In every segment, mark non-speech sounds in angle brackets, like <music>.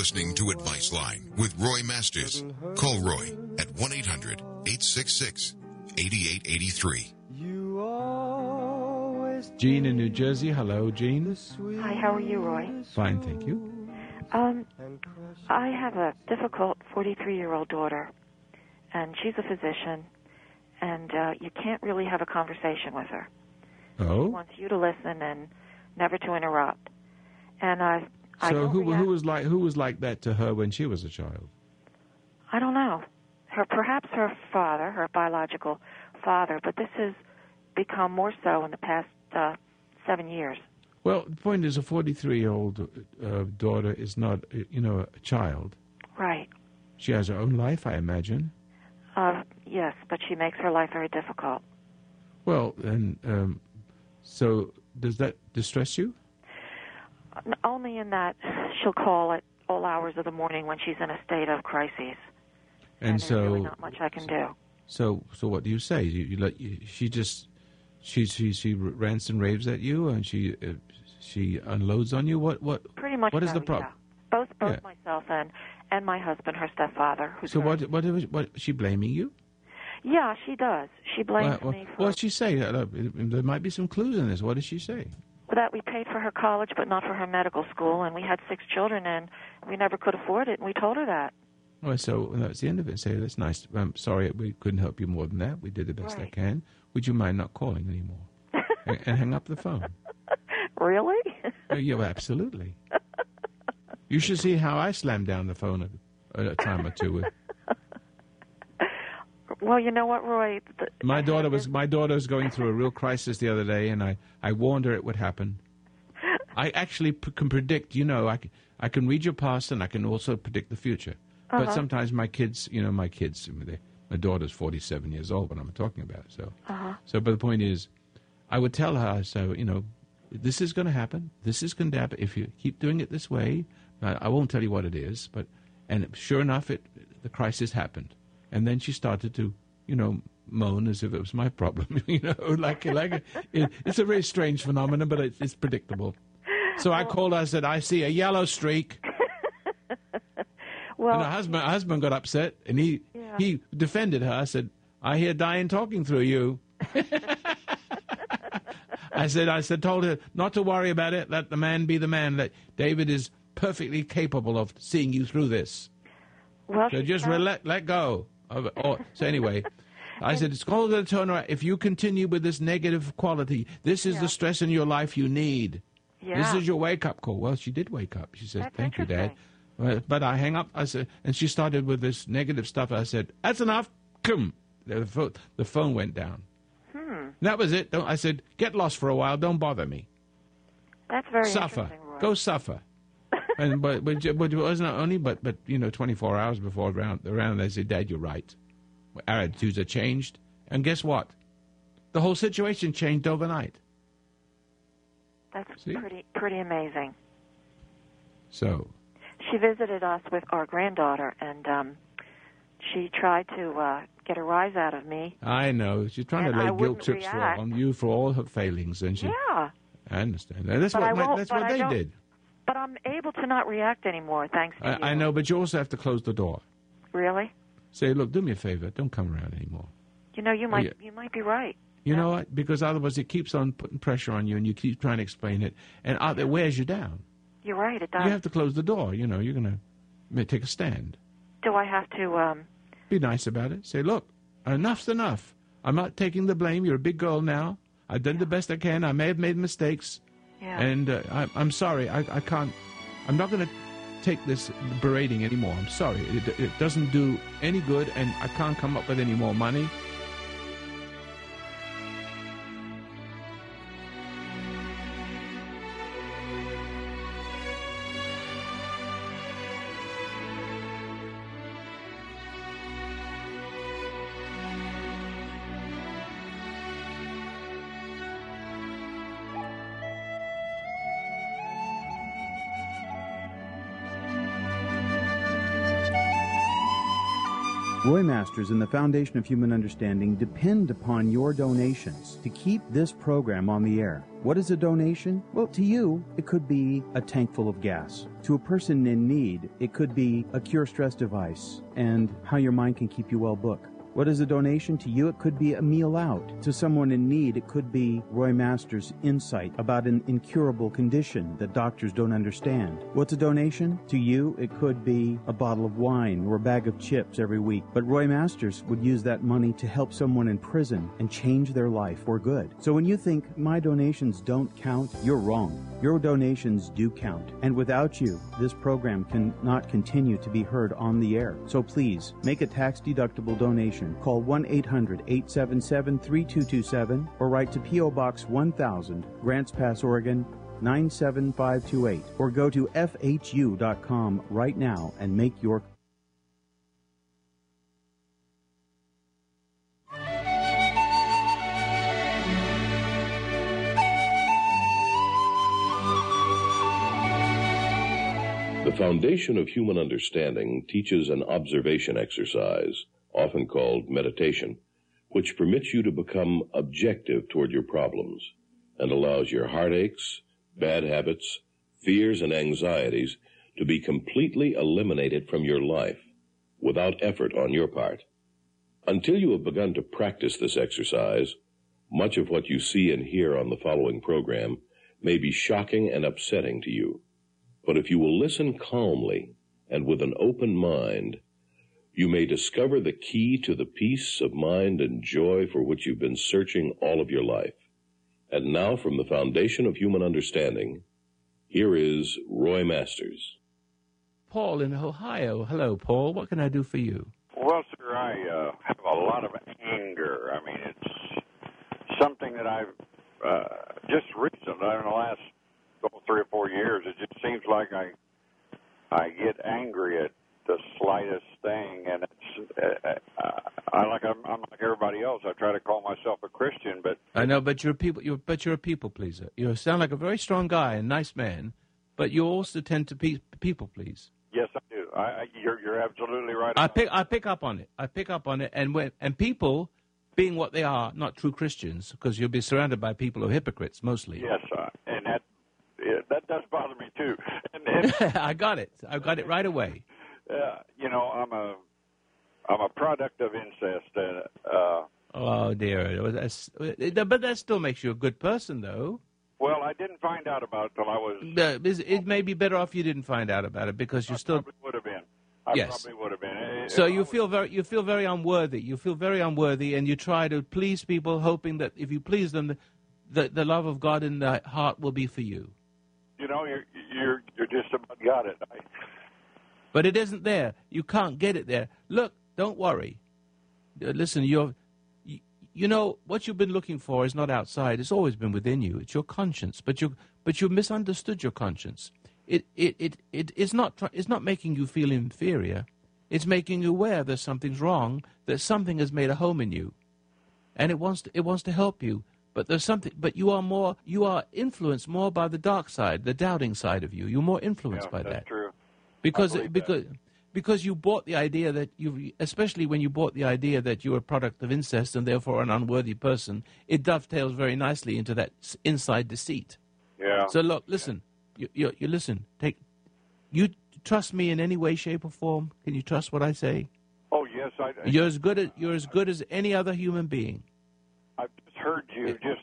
listening to Advice Line with Roy Masters. Call Roy at 1 800 866 8883. Jean in New Jersey. Hello, Jean. Hi, how are you, Roy? Fine, thank you. Um, I have a difficult 43 year old daughter, and she's a physician, and uh, you can't really have a conversation with her. She Oh, wants you to listen and never to interrupt. And I, I so who who was like who was like that to her when she was a child? I don't know. Her perhaps her father, her biological father, but this has become more so in the past uh, seven years. Well, the point is, a 43 year old uh, daughter is not, uh, you know, a child. Right. She has her own life, I imagine. Uh, yes, but she makes her life very difficult. Well, and um, so does that distress you? Only in that she'll call at all hours of the morning when she's in a state of crises. And, there's so, really not much I can do. so, so, what do you say? You, you let you, she just she she she rants and raves at you, and she uh, she unloads on you. What what? Pretty much. What is so, the problem? yeah. Both both Yeah. myself and and my husband, her stepfather, who's So what what what what? She blaming you? Yeah, she does. She blames What- me for What's she say? There might be some clues in this. What does she say? That we paid for her college, but not for her medical school, and we had six children, and we never could afford it. And we told her that. Oh, so that's the end of it. Say that's nice. I'm sorry we couldn't help you more than that. We did the best I can. Would you mind not calling anymore? <laughs> and, and hang up the phone. Really? Oh, yeah, well, absolutely. You should see how I slammed down the phone a, a time or two. With well, you know what, Roy? The, my daughter was my daughter was going through a real crisis the other day, and I, I warned her it would happen. <laughs> I actually p- can predict. You know, I can, I can read your past, and I can also predict the future. But uh-huh. sometimes my kids, you know, my kids, they, my daughter's forty-seven years old when I'm talking about it. So, uh-huh. so, but the point is, I would tell her, so you know, this is going to happen. This is going to happen if you keep doing it this way. I, I won't tell you what it is, but and sure enough, it the crisis happened, and then she started to, you know, moan as if it was my problem. <laughs> you know, like like it, it's a very strange phenomenon, but it's, it's predictable. So I called. I said, "I see a yellow streak." <laughs> well, and her husband, her husband got upset, and he Yeah. he defended her. I said, "I hear Diane talking through you." <laughs> I said, I said, told her not to worry about it. Let the man be the man. That David is perfectly capable of seeing you through this. well, So just sounds- let let go of. Or, so anyway, <laughs> I said it's to turn around if you continue with this negative quality. This is Yeah. the stress in your life you need. Yeah. This is your wake up call. Well, she did wake up. She said, That's "Thank you, Dad." Well, But I hang up. I said, and she started with this negative stuff. I said, "That's enough." Come. The, pho- the phone went down. Hmm. That was it. Don't, I said, "Get lost for a while. Don't bother me. That's very suffer. Go suffer." And but, but but it wasn't only but but you know 24 hours before around around they said, "Dad, you're right. Our attitudes are changed." And guess what? The whole situation changed overnight. That's See? pretty pretty amazing. So She visited us with our granddaughter, and um, she tried to uh, get a rise out of me. I know she's trying And to lay I guilt trips on you for all her failings, and she. Yeah, I understand. And that's But what my, that's what I they did. But I'm able to not react anymore, thanks to you. I, I know, but you also have to close the door. Really? Say, look, do me a favor, don't come around anymore. You know, you might yeah. you might be right. You know what? Because otherwise, it keeps on putting pressure on you, and you keep trying to explain it, and uh, it wears you down. You're right. It does. You have to close the door. You know, you're gonna take a stand. Do I have to? Um, Be nice about it. Say, look, enough's enough. I'm not taking the blame. You're a big girl now. I've done the best I can. I may have made mistakes, yeah. and uh, I, I'm sorry. I, I can't. I'm not going to take this berating anymore. I'm sorry. It, it doesn't do any good, and I can't come up with any more money. Masters and the Foundation of Human Understanding depend upon your donations to keep this program on the air. What is a donation? Well, to you, it could be a tank full of gas. To a person in need, it could be a cure stress device and how your mind can keep you well book. What is a donation to you? It could be a meal out. To someone in need, it could be Roy Masters' insight about an incurable condition that doctors don't understand. What's a donation? To you, it could be a bottle of wine or a bag of chips every week. But Roy Masters would use that money to help someone in prison and change their life for good. So when you think my donations don't count, you're wrong. Your donations do count. And without you, this program cannot continue to be heard on the air. So please make a tax deductible donation call 1 800 877 3227 or write to P.O. Box 1000, Grants Pass, Oregon 97528, or go to FHU.com right now and make your The foundation of human understanding teaches an observation exercise often called meditation, which permits you to become objective toward your problems and allows your heartaches, bad habits, fears, and anxieties to be completely eliminated from your life without effort on your part. Until you have begun to practice this exercise, much of what you see and hear on the following program may be shocking and upsetting to you. But if you will listen calmly and with an open mind, you may discover the key to the peace of mind and joy for which you've been searching all of your life. And now, from the foundation of human understanding, here is Roy Masters. Paul in Ohio. Hello, Paul. What can I do for you? Well, sir, I uh, have a lot of anger. I mean, it's something that I've uh, just recently, in the last oh, three or four years, it just seems like I I get angry at the slightest thing, and it's uh, uh, I like I'm, I'm like everybody else. I try to call myself a Christian, but I know, but you're a people. You're, but you're a people pleaser. You sound like a very strong guy and nice man, but you also tend to pe- people please. Yes, I do. I, I, you're you're absolutely right. I pick I pick up on it. I pick up on it, and when and people being what they are, not true Christians, because you'll be surrounded by people who are hypocrites mostly. Yes, uh, and that yeah, that does bother me too. And, and <laughs> I got it. I got it right away uh, you know, I'm a I'm a product of incest. Uh, uh, oh dear, that's, but that still makes you a good person, though. Well, I didn't find out about it till I was. Uh, it may be better off you didn't find out about it because you I still probably would have been. I yes. probably would have been. So you feel very you feel very unworthy. You feel very unworthy, and you try to please people, hoping that if you please them, the the love of God in the heart will be for you. You know, you're you're you're just about got it. I, but it isn't there. You can't get it there. Look, don't worry. Uh, listen, you're, you, you know what you've been looking for is not outside. It's always been within you. It's your conscience. But you, but you've misunderstood your conscience. It, it, it, it is not. It's not making you feel inferior. It's making you aware that something's wrong. That something has made a home in you, and it wants to, it wants to help you. But there's something. But you are more. You are influenced more by the dark side, the doubting side of you. You're more influenced yeah, by that. True because because that. because you bought the idea that you especially when you bought the idea that you're a product of incest and therefore an unworthy person it dovetails very nicely into that inside deceit. Yeah. So look listen you, you, you listen take you trust me in any way shape or form? Can you trust what i say? Oh yes i you're as good as you're as good as any other human being. I've just heard you eh, just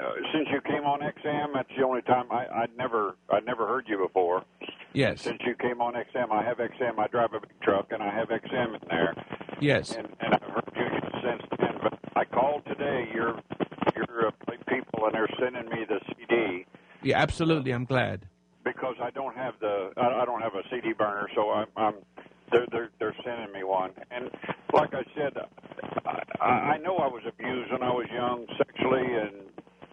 uh, since you came on XM, that's the only time I, I'd never I'd never heard you before. Yes. Since you came on XM, I have XM. I drive a big truck, and I have XM in there. Yes. And, and I've heard you since then. But I called today. You're you're uh, people, and they're sending me the CD. Yeah, absolutely. I'm glad. Because I don't have the I, I don't have a CD burner, so I'm, I'm they're they're they're sending me one. And like I said, I, I know I was abused when I was young, sexually and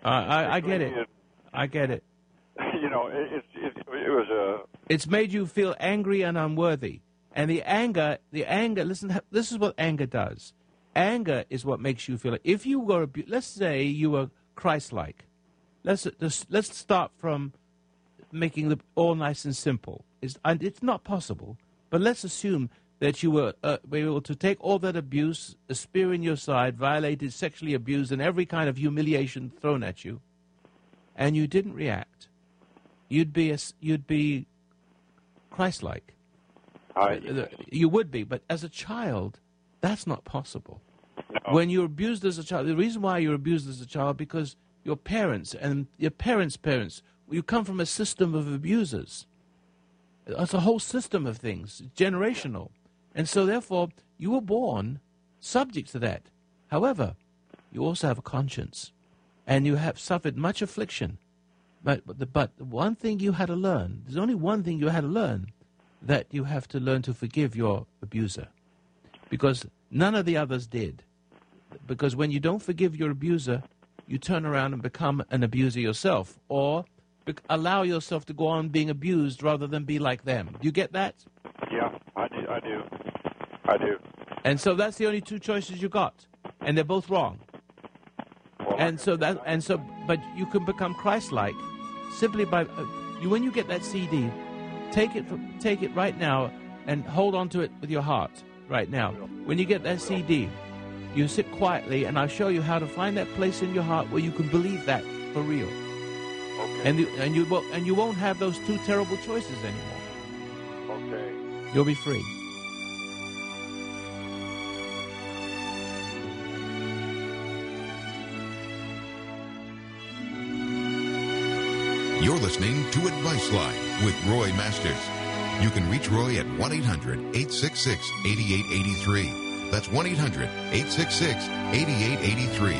uh, I, I get it. I get it. You know, it, it, it was a. It's made you feel angry and unworthy, and the anger, the anger. Listen, this is what anger does. Anger is what makes you feel. Like, if you were, let's say you were Christ-like. Let's let's start from making the all nice and simple. It's, and it's not possible, but let's assume that you were uh, able to take all that abuse, a spear in your side, violated, sexually abused, and every kind of humiliation thrown at you, and you didn't react, you'd be a, you'd be Christ-like. I, Uh, You would be, but as a child, that's not possible. no. When you're abused as a child, the reason why you're abused as a child because your parents and your parents' parents, you come from a system of abusers. It's a whole system of things, generational. And so, therefore, you were born subject to that. However, you also have a conscience, and you have suffered much affliction. But, but, the, but one thing you had to learn, there's only one thing you had to learn, that you have to learn to forgive your abuser. Because none of the others did. Because when you don't forgive your abuser, you turn around and become an abuser yourself, or allow yourself to go on being abused rather than be like them. Do you get that? Do. I do. And so that's the only two choices you got, and they're both wrong. Well, And so that, and so, but you can become Christ-like simply by uh, you. When you get that CD, take it, from, take it right now, and hold on to it with your heart right now. When you get that CD, you sit quietly, and I'll show you how to find that place in your heart where you can believe that for real, okay. and you, and you and you won't have those two terrible choices anymore. okay. You'll be free. You're listening to Advice Line with Roy Masters. You can reach Roy at 1 800 866 8883. That's 1 800 866 8883.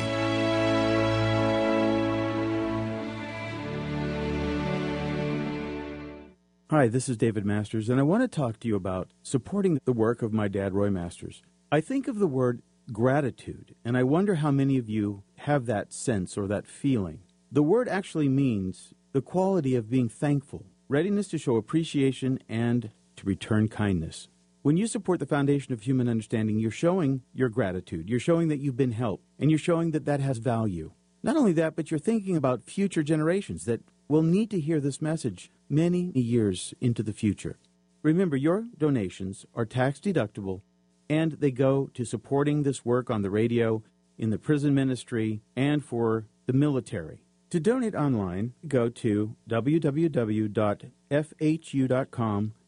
Hi, this is David Masters, and I want to talk to you about supporting the work of my dad, Roy Masters. I think of the word gratitude, and I wonder how many of you have that sense or that feeling. The word actually means the quality of being thankful, readiness to show appreciation, and to return kindness. When you support the foundation of human understanding, you're showing your gratitude. You're showing that you've been helped, and you're showing that that has value. Not only that, but you're thinking about future generations that will need to hear this message many years into the future. Remember, your donations are tax deductible and they go to supporting this work on the radio, in the prison ministry, and for the military. To donate online, go to www.fhu.com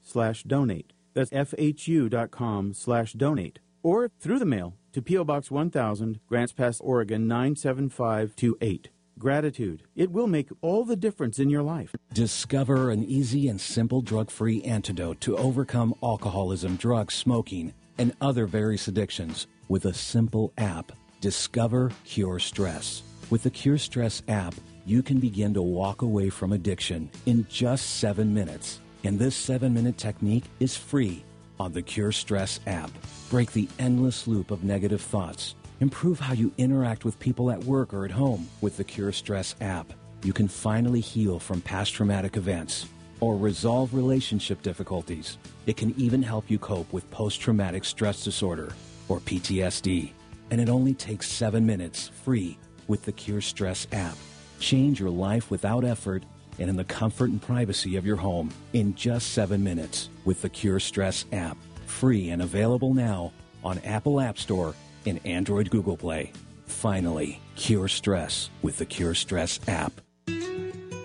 slash donate. That's fhu.com slash donate. Or through the mail to P.O. Box 1000, Grants Pass, Oregon 97528. Gratitude. It will make all the difference in your life. Discover an easy and simple drug free antidote to overcome alcoholism, drugs, smoking, and other various addictions with a simple app. Discover Cure Stress. With the Cure Stress app, you can begin to walk away from addiction in just seven minutes. And this seven minute technique is free on the Cure Stress app. Break the endless loop of negative thoughts. Improve how you interact with people at work or at home with the Cure Stress app. You can finally heal from past traumatic events or resolve relationship difficulties. It can even help you cope with post traumatic stress disorder or PTSD. And it only takes seven minutes free with the Cure Stress app. Change your life without effort and in the comfort and privacy of your home in just seven minutes with the Cure Stress app. Free and available now on Apple App Store and Android Google Play. Finally, cure stress with the Cure Stress app.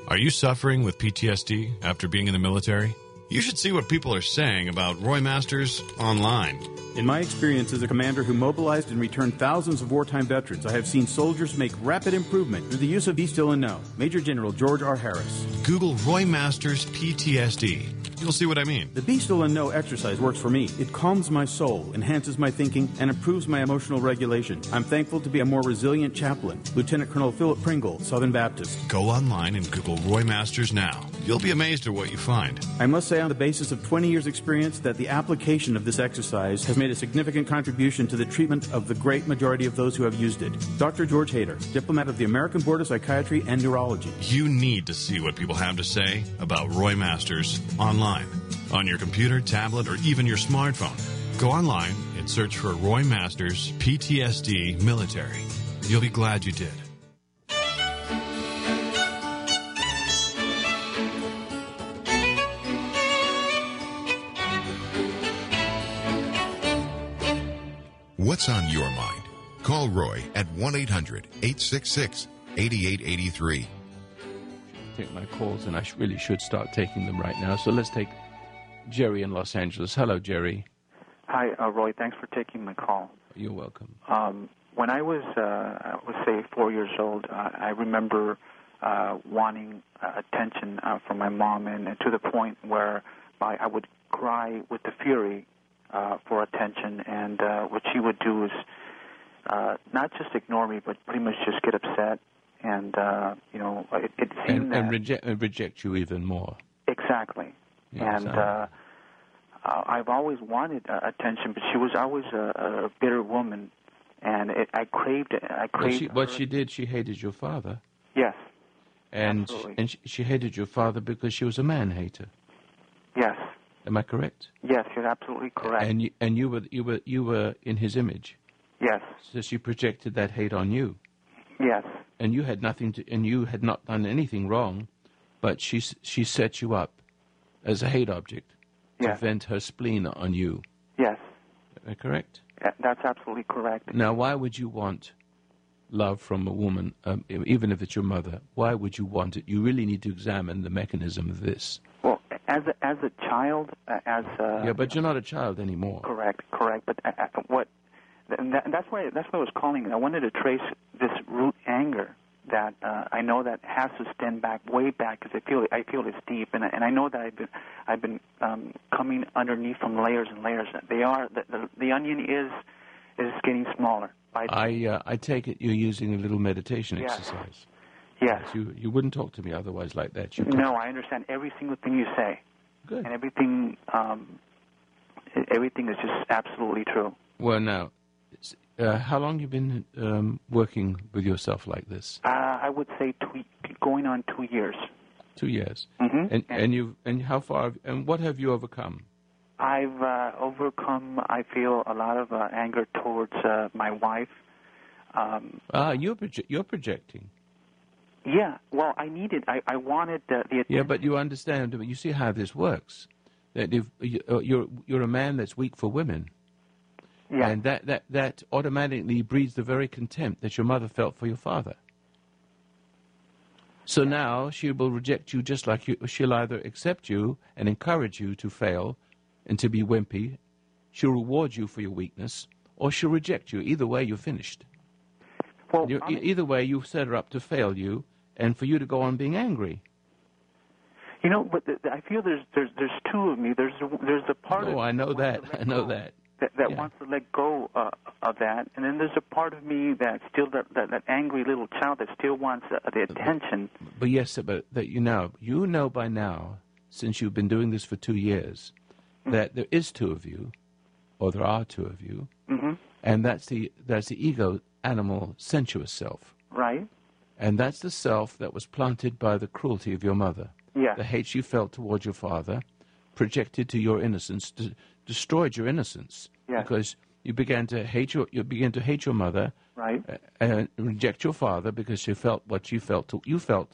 Are you suffering with PTSD after being in the military? You should see what people are saying about Roy Masters online. In my experience as a commander who mobilized and returned thousands of wartime veterans, I have seen soldiers make rapid improvement through the use of Be Still and Know. Major General George R. Harris. Google Roy Masters PTSD. You'll see what I mean. The Be Still and Know exercise works for me. It calms my soul, enhances my thinking, and improves my emotional regulation. I'm thankful to be a more resilient chaplain. Lieutenant Colonel Philip Pringle, Southern Baptist. Go online and Google Roy Masters now. You'll be amazed at what you find. I must say, on the basis of 20 years' experience, that the application of this exercise has made a significant contribution to the treatment of the great majority of those who have used it. Dr. George Hayter, diplomate of the American Board of Psychiatry and Neurology. You need to see what people have to say about Roy Masters online, on your computer, tablet, or even your smartphone. Go online and search for Roy Masters PTSD Military. You'll be glad you did. What's on your mind? Call Roy at 1 800 866 8883. Take my calls, and I sh- really should start taking them right now. So let's take Jerry in Los Angeles. Hello, Jerry. Hi, uh, Roy. Thanks for taking my call. You're welcome. Um, when I was, uh, I would say, four years old, uh, I remember uh, wanting uh, attention uh, from my mom, and, and to the point where I, I would cry with the fury uh, for attention. And uh, what she would do is uh, not just ignore me, but pretty much just get upset. And uh, you know, it, it seemed And, that and, reject, reject you even more. exactly. And uh, uh, I've always wanted uh, attention, but she was always a, a bitter woman, and it, I craved. I Well, craved. she, what she did, she hated your father. Yes, And, Absolutely. and she, she hated your father because she was a man hater. yes, Am I correct? yes. You're absolutely correct. And you, and you were you were you were in his image, yes, so she projected that hate on you. Yes, And you had nothing to, and you had not done anything wrong, but she she set you up as a hate object to vent her spleen on you. yes. Correct? That's absolutely correct. Now, why would you want love from a woman, um, even if it's your mother? Why would you want it? You really need to examine the mechanism of this. Well, as a, as a child, uh, as a, yeah, but you're not a child anymore. Correct, correct. But uh, uh, what? And that, that's why that's why I was calling. I wanted to trace this root anger that uh, I know that has to stem back way back because I feel I feel it's deep, and I- and I know that I've been I've been um, coming underneath from layers and layers. They are the the, the onion is is getting smaller. I uh, I take it you're using a little meditation Yes. exercise. yes. yes. You you wouldn't talk to me otherwise like that. You No, I understand every single thing you say, Good. and everything um, everything is just absolutely true. Well, now, uh, how long you been um, working with yourself like this? Uh, I would say two, going on two years. Two years. Mm-hmm. And and you and how far have- and what have you overcome? I've uh, overcome, I feel, a lot of uh, anger towards uh, my wife. Um, Ah, you're proje- you're projecting. yeah, well, I needed, I, I wanted uh, the attention. Yeah, but you understand. You see how this works. That if uh, you're you're a man that's weak for women, yeah, and that, that that automatically breeds the very contempt that your mother felt for your father. So now she will reject you just like you. She'll either accept you and encourage you to fail and to be wimpy. She'll reward you for your weakness, or she'll reject you. Either way, you're finished. well, You're, e- either way, you've set her up to fail you, and for you to go on being angry. you know, but the, the, I feel there's, there's, there's two of me. There's, a, there's a part of Oh, I know that. wants to let I know that. That, that Yeah. wants to let go uh, of that, and then there's a part of me that still that, that, that angry little child that still wants uh, the attention. But yes, but that you know, you know by now, since you've been doing this for two years, that there is two of you, or there are two of you, hmm and that's the that's the ego, animal, sensuous self, Right? and that's the self that was planted by the cruelty of your mother, Yeah. the hate you felt towards your father, projected to your innocence, de- destroyed your innocence, Yeah. because you began to hate your you began to hate your mother, Right? uh, and reject your father because she felt what you felt to, you felt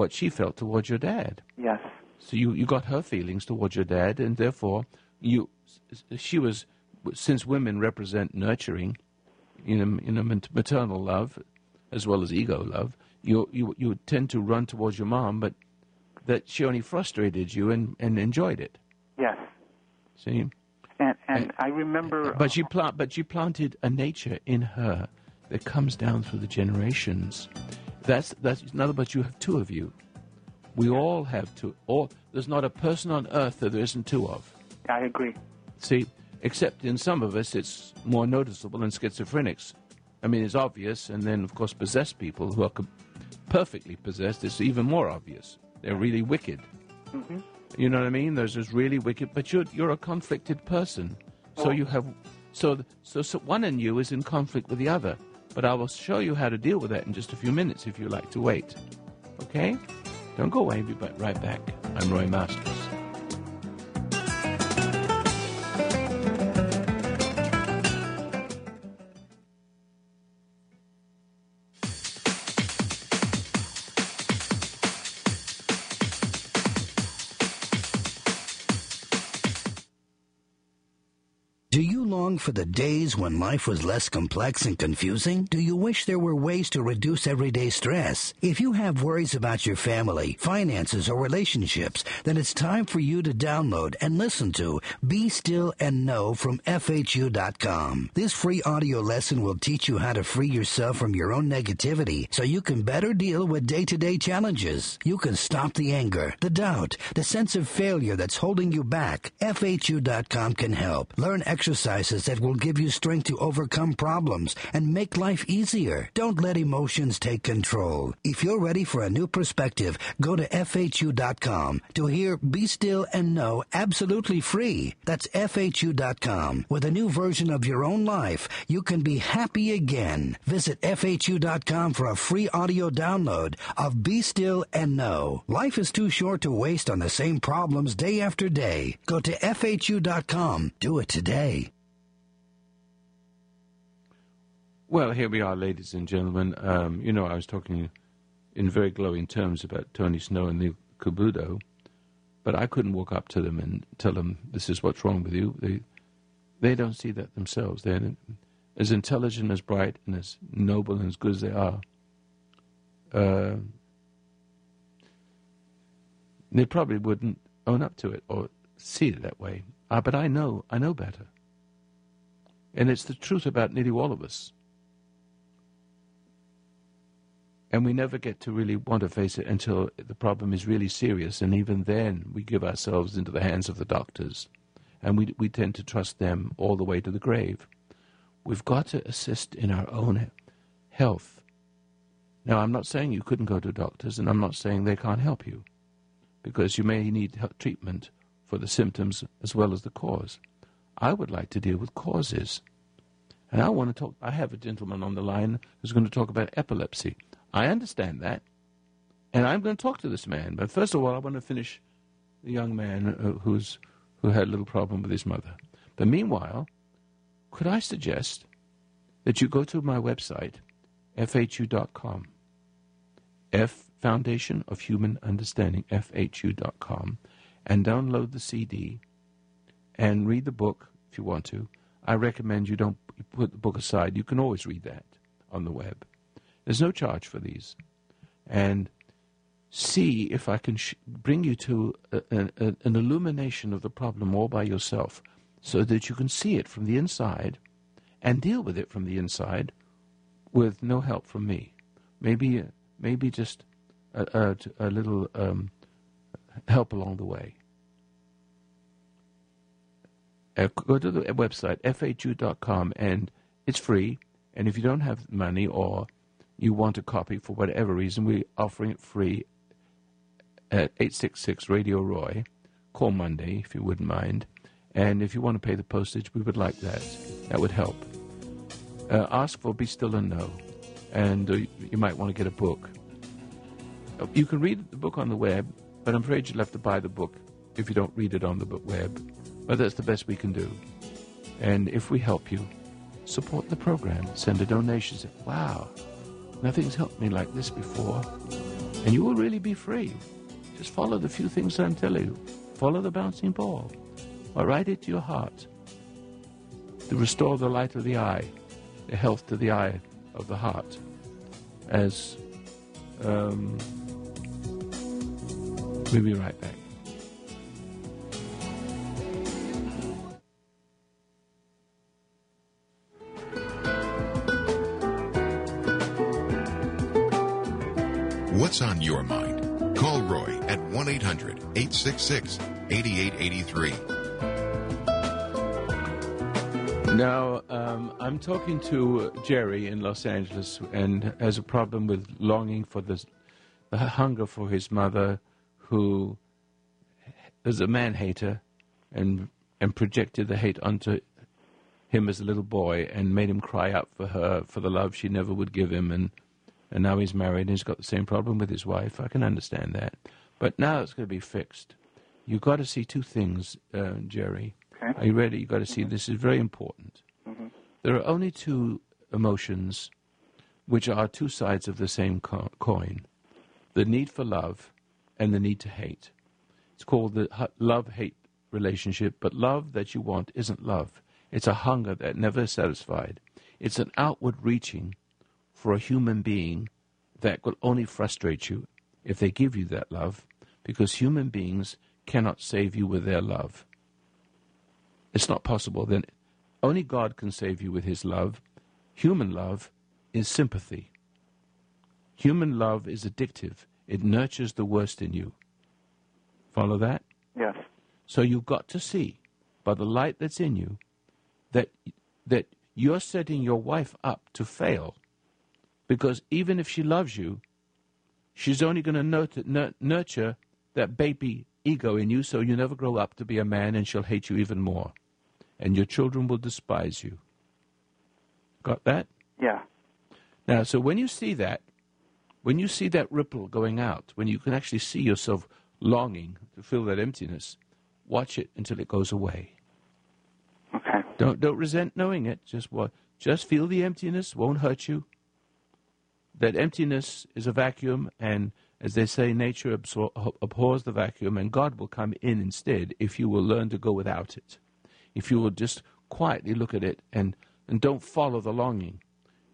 what she felt towards your dad. Yes. So you, you got her feelings towards your dad, and therefore you she was since women represent nurturing, you know, you know maternal love as well as ego love. You you you tend to run towards your mom, but that she only frustrated you and, and enjoyed it. Yes. See, And and I remember. but you, plant but she planted a nature in her that comes down through the generations. That's that's in other words, you have two of you. We all have two. All there's not a person on earth that there isn't two of. I agree. See, except in some of us, it's more noticeable in schizophrenics. I mean, it's obvious, and then of course, possessed people who are perfectly possessed, it's even more obvious. They're really wicked. hmm You know what I mean? There's this really wicked, but you're you're a conflicted person. So oh. you have, so, so so one in you is in conflict with the other. But I will show you how to deal with that in just a few minutes if you like to wait. Okay? Don't go away. Be right back. I'm Roy Masters. For the days when life was less complex and confusing? Do you wish there were ways to reduce everyday stress? If you have worries about your family, finances, or relationships, then it's time for you to download and listen to Be Still and Know from FHU.com. This free audio lesson will teach you how to free yourself from your own negativity so you can better deal with day to day challenges. You can stop the anger, the doubt, the sense of failure that's holding you back. FHU.com can help. Learn exercises that will give you strength to overcome problems and make life easier. Don't let emotions take control. If you're ready for a new perspective, go to FHU.com to hear Be Still and Know absolutely free. That's FHU.com. With a new version of your own life, you can be happy again. Visit FHU.com for a free audio download of Be Still and Know. Life is too short to waste on the same problems day after day. Go to FHU.com. Do it today. Well, here we are, ladies and gentlemen. Um, you know, I was talking in very glowing terms about Tony Snow and the Kubudo, but I couldn't walk up to them and tell them this is what's wrong with you. They they don't see that themselves. They're as intelligent, as bright, and as noble and as good as they are. Uh, they probably wouldn't own up to it or see it that way. Uh, but I know, I know better. And it's the truth about nearly all of us. And we never get to really want to face it until the problem is really serious. And even then, we give ourselves into the hands of the doctors. And we, we tend to trust them all the way to the grave. We've got to assist in our own health. Now, I'm not saying you couldn't go to doctors, and I'm not saying they can't help you, because you may need treatment for the symptoms as well as the cause. I would like to deal with causes. And I want to talk, I have a gentleman on the line who's going to talk about epilepsy. I understand that. And I'm going to talk to this man. But first of all, I want to finish the young man uh, who's, who had a little problem with his mother. But meanwhile, could I suggest that you go to my website, fhu.com, F Foundation of Human Understanding, fhu.com, and download the CD and read the book if you want to. I recommend you don't put the book aside. You can always read that on the web. There's no charge for these. And see if I can sh- bring you to a, a, an illumination of the problem all by yourself so that you can see it from the inside and deal with it from the inside with no help from me. Maybe, maybe just a, a, little um, help along the way. Uh, go to the website, fhu.com, and it's free. And if you don't have money or you want a copy for whatever reason, we're offering it free at 866 Radio Roy. Call Monday if you wouldn't mind. And if you want to pay the postage, we would like that. That would help. Uh, ask for Be Still and Know. And uh, you might want to get a book. Uh, you can read the book on the web, but I'm afraid you'll have to buy the book if you don't read it on the web. But that's the best we can do. And if we help you, support the program. Send a donation. Wow, Nothing's helped me like this before. And you will really be free. Just follow the few things I'm telling you. Follow the bouncing ball. Or write it to your heart. To restore the light of the eye, the health to the eye of the heart. As um, we'll be right back. What's on your mind? Call Roy at 1 800 866 8883. Now, um, I'm talking to Jerry in Los Angeles and has a problem with longing for this, the hunger for his mother, who is a man hater and, and projected the hate onto him as a little boy and made him cry out for her for the love she never would give him and and now he's married and he's got the same problem with his wife. I can understand that. But now it's going to be fixed. You've got to see two things, uh, Jerry. Okay. Are you ready? You've got to see mm-hmm. this is very important. Mm-hmm. There are only two emotions which are two sides of the same co- coin the need for love and the need to hate. It's called the love hate relationship, but love that you want isn't love. It's a hunger that never is satisfied. It's an outward reaching for a human being that will only frustrate you if they give you that love, because human beings cannot save you with their love. It's not possible. Then only God can save you with his love. Human love is sympathy. Human love is addictive. It nurtures the worst in you. Follow that? Yes. So you've got to see by the light that's in you that that you're setting your wife up to fail because even if she loves you, she's only going to nurture that baby ego in you so you never grow up to be a man and she'll hate you even more. And your children will despise you. Got that? Yeah. Now, so when you see that, when you see that ripple going out, when you can actually see yourself longing to fill that emptiness, watch it until it goes away. Okay. Don't don't resent knowing it. Just what just feel the emptiness, won't hurt you. That emptiness is a vacuum and as they say, nature absor- abhors the vacuum, and God will come in instead if you will learn to go without it. If you will just quietly look at it and, and don't follow the longing.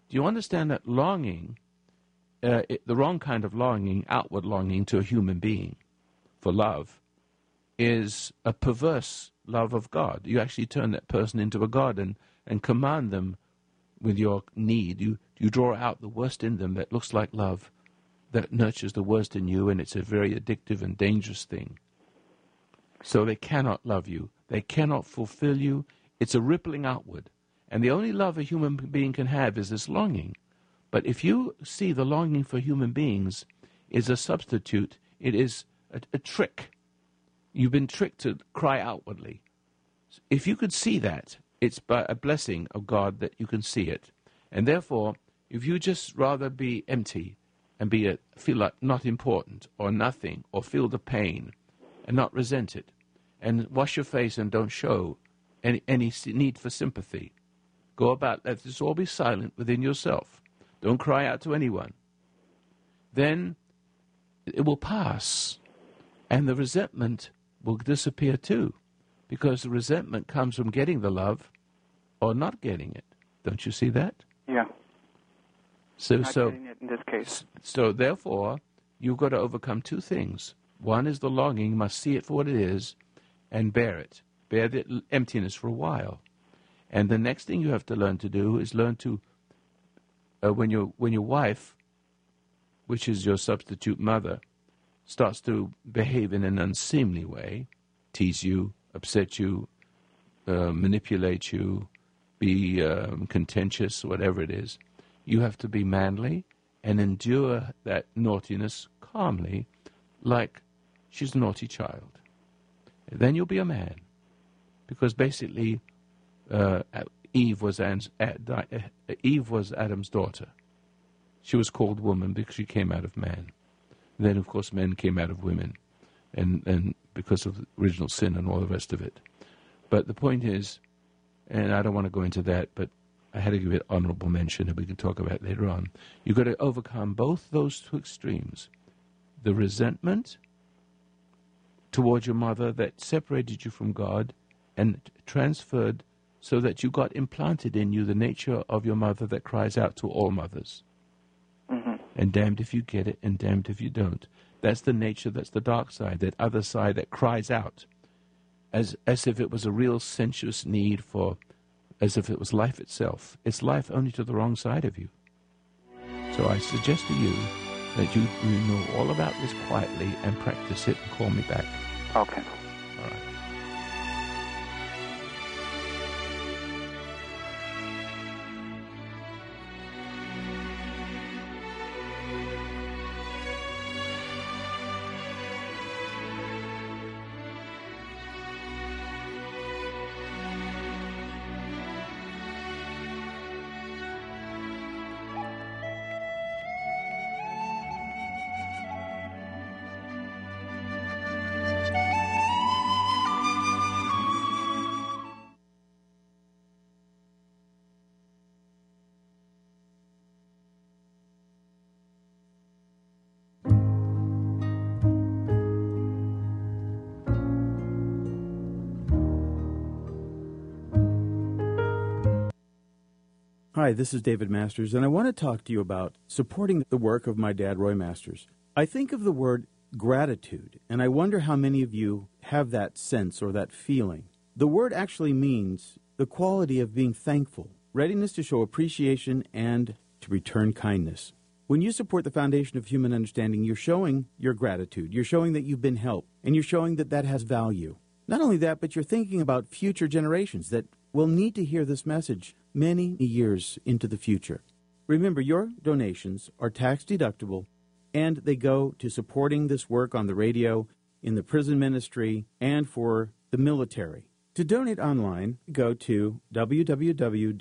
Do you understand that longing, uh, it, the wrong kind of longing, outward longing to a human being for love, is a perverse love of God. You actually turn that person into a God and, and command them with your need. You, you draw out the worst in them that looks like love that nurtures the worst in you, and it's a very addictive and dangerous thing. So they cannot love you. They cannot fulfill you. It's a rippling outward. And the only love a human being can have is this longing. But if you see the longing for human beings is a substitute, it is a, a trick. You've been tricked to cry outwardly. If you could see that, it's by a blessing of God that you can see it. And therefore, if you just rather be empty and be a, feel like not important or nothing or feel the pain and not resent it and wash your face and don't show any, any need for sympathy. Go about, let this all be silent within yourself. Don't cry out to anyone. Then it will pass and the resentment will disappear too because the resentment comes from getting the love or not getting it. Don't you see that? Yeah. So, Not so getting it in this case. So therefore, you've got to overcome two things. One is the longing; you must see it for what it is, and bear it. Bear the emptiness for a while. And the next thing you have to learn to do is learn to, uh, when your when your wife, which is your substitute mother, starts to behave in an unseemly way, tease you, upset you, uh, manipulate you, be um, contentious, whatever it is you have to be manly and endure that naughtiness calmly, like she's a naughty child. Then you'll be a man. Because basically, uh, Eve was Anne's, uh, Eve was Adam's daughter. She was called woman because she came out of man. then, of course, men came out of women, and and because of original sin and all the rest of it. But the point is, and I don't want to go into that, but I had to give it honorable mention, and we can talk about later on. You've got to overcome both those two extremes the resentment towards your mother that separated you from God and transferred so that you got implanted in you the nature of your mother that cries out to all mothers. Mm-hmm. And damned if you get it, and damned if you don't. That's the nature, that's the dark side, that other side that cries out as, as if it was a real sensuous need for as if it was life itself. It's life only to the wrong side of you. So I suggest to you that you, you know all about this quietly and practice it and call me back. Okay. Hi, this is David Masters, and I want to talk to you about supporting the work of my dad, Roy Masters. I think of the word gratitude, and I wonder how many of you have that sense or that feeling. The word actually means the quality of being thankful, readiness to show appreciation, and to return kindness. When you support the foundation of human understanding, you're showing your gratitude. You're showing that you've been helped, and you're showing that that has value. Not only that, but you're thinking about future generations that will need to hear this message many years into the future. Remember, your donations are tax deductible and they go to supporting this work on the radio, in the prison ministry, and for the military. To donate online, go to www.fhu.com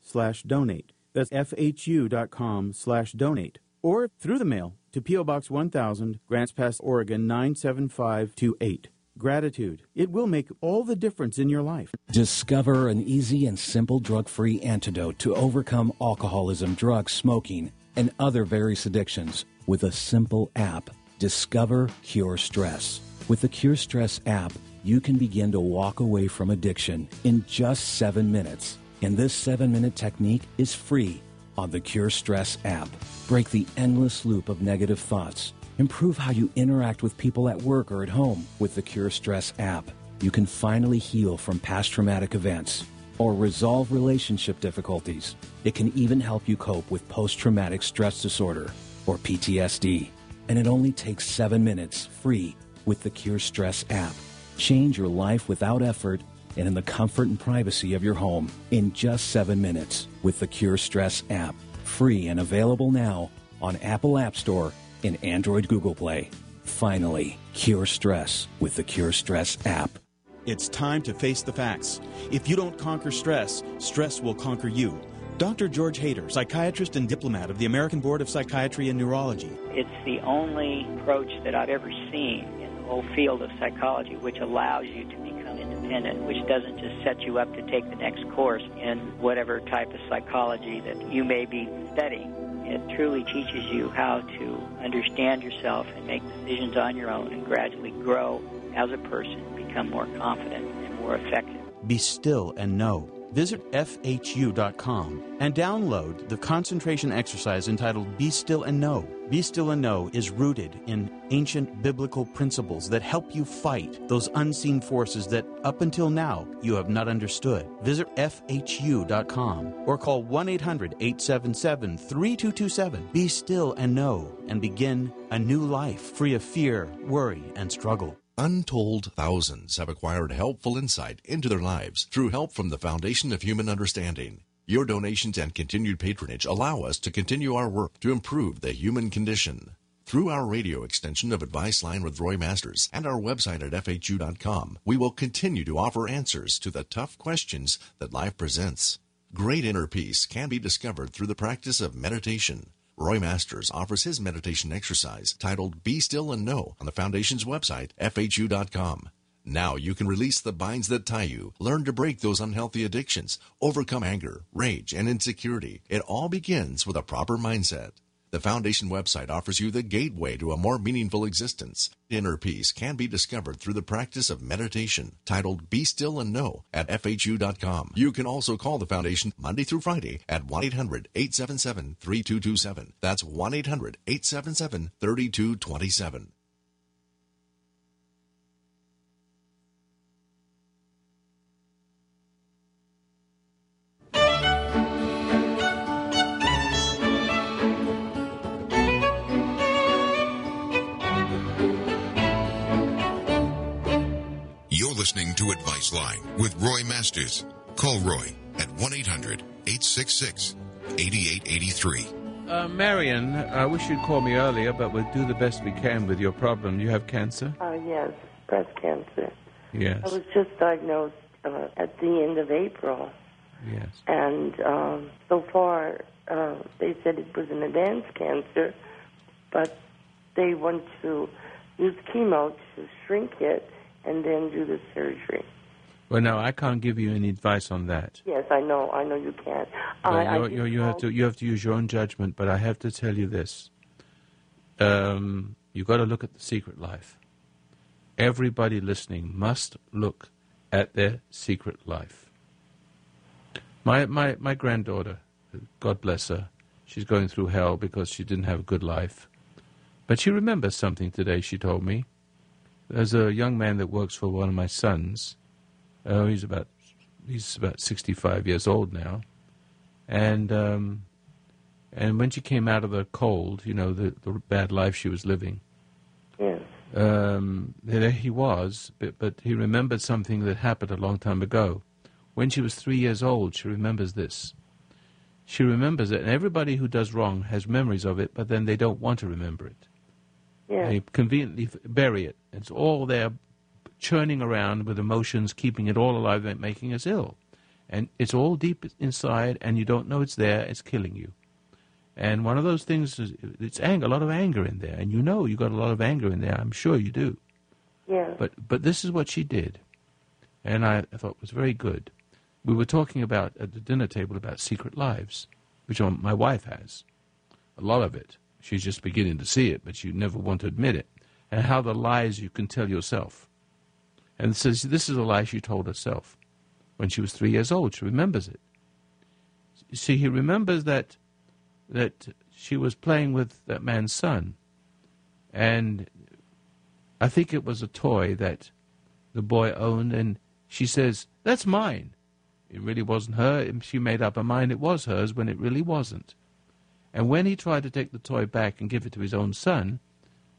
slash donate. That's fhu.com slash donate. Or through the mail to P.O. Box 1000, Grants Pass, Oregon 97528. Gratitude. It will make all the difference in your life. Discover an easy and simple drug free antidote to overcome alcoholism, drugs, smoking, and other various addictions with a simple app. Discover Cure Stress. With the Cure Stress app, you can begin to walk away from addiction in just seven minutes. And this seven minute technique is free on the Cure Stress app. Break the endless loop of negative thoughts. Improve how you interact with people at work or at home with the Cure Stress app. You can finally heal from past traumatic events or resolve relationship difficulties. It can even help you cope with post traumatic stress disorder or PTSD. And it only takes seven minutes free with the Cure Stress app. Change your life without effort and in the comfort and privacy of your home in just seven minutes with the Cure Stress app. Free and available now on Apple App Store and Android Google Play. Finally, cure stress with the Cure Stress app. It's time to face the facts. If you don't conquer stress, stress will conquer you. Dr. George Hader, psychiatrist and diplomate of the American Board of Psychiatry and Neurology. It's the only approach that I've ever seen in the whole field of psychology which allows you to become independent, which doesn't just set you up to take the next course in whatever type of psychology that you may be studying. It truly teaches you how to understand yourself and make decisions on your own and gradually grow as a person, become more confident and more effective. Be still and know. Visit FHU.com and download the concentration exercise entitled Be Still and Know. Be Still and Know is rooted in ancient biblical principles that help you fight those unseen forces that up until now you have not understood. Visit FHU.com or call 1 800 877 3227. Be still and know and begin a new life free of fear, worry, and struggle. Untold thousands have acquired helpful insight into their lives through help from the Foundation of Human Understanding. Your donations and continued patronage allow us to continue our work to improve the human condition. Through our radio extension of Advice Line with Roy Masters and our website at FHU.com, we will continue to offer answers to the tough questions that life presents. Great inner peace can be discovered through the practice of meditation. Roy Masters offers his meditation exercise titled Be Still and Know on the Foundation's website, FHU.com. Now you can release the binds that tie you, learn to break those unhealthy addictions, overcome anger, rage, and insecurity. It all begins with a proper mindset. The Foundation website offers you the gateway to a more meaningful existence. Inner peace can be discovered through the practice of meditation, titled Be Still and Know at FHU.com. You can also call the Foundation Monday through Friday at 1 800 877 3227. That's 1 800 877 3227. Listening to Advice Line with Roy Masters. Call Roy at 1 800 866 8883. Uh, Marion, I wish you'd call me earlier, but we'll do the best we can with your problem. You have cancer? Uh, yes, breast cancer. Yes. I was just diagnosed uh, at the end of April, Yes. and um, so far uh, they said it was an advanced cancer, but they want to use chemo to shrink it and then do the surgery. Well, no, I can't give you any advice on that. Yes, I know. I know you can't. I, I you're, did you're, you have to you have to use your own judgment, but I have to tell you this: um, you got to look at the secret life. Everybody listening must look at their secret life. My, my, my granddaughter, God bless her, she's going through hell because she didn't have a good life. But she remembers something today, she told me. There's a young man that works for one of my sons. Oh, he's about he's about 65 years old now. And um, and when she came out of the cold, you know, the, the bad life she was living, Yes. um, there he was, but, but he remembered something that happened a long time ago. When she was three years old, she remembers this. She remembers it, and everybody who does wrong has memories of it, but then they don't want to remember it. Yeah. They conveniently bury it. It's all there, churning around with emotions, keeping it all alive, and making us ill. And it's all deep inside, and you don't know it's there. It's killing you. And one of those things is it's anger, a lot of anger in there, and you know you got a lot of anger in there. I'm sure you do. Yeah. But but this is what she did, and I, I thought was very good. We were talking about at the dinner table about secret lives, which my wife has, a lot of it. She's just beginning to see it, but she never want to admit it, and how the lies you can tell yourself. And says this is a lie she told herself when she was three years old. She remembers it. See, he remembers that that she was playing with that man's son, and I think it was a toy that the boy owned, and she says, That's mine. It really wasn't her. She made up her mind it was hers when it really wasn't. And when he tried to take the toy back and give it to his own son,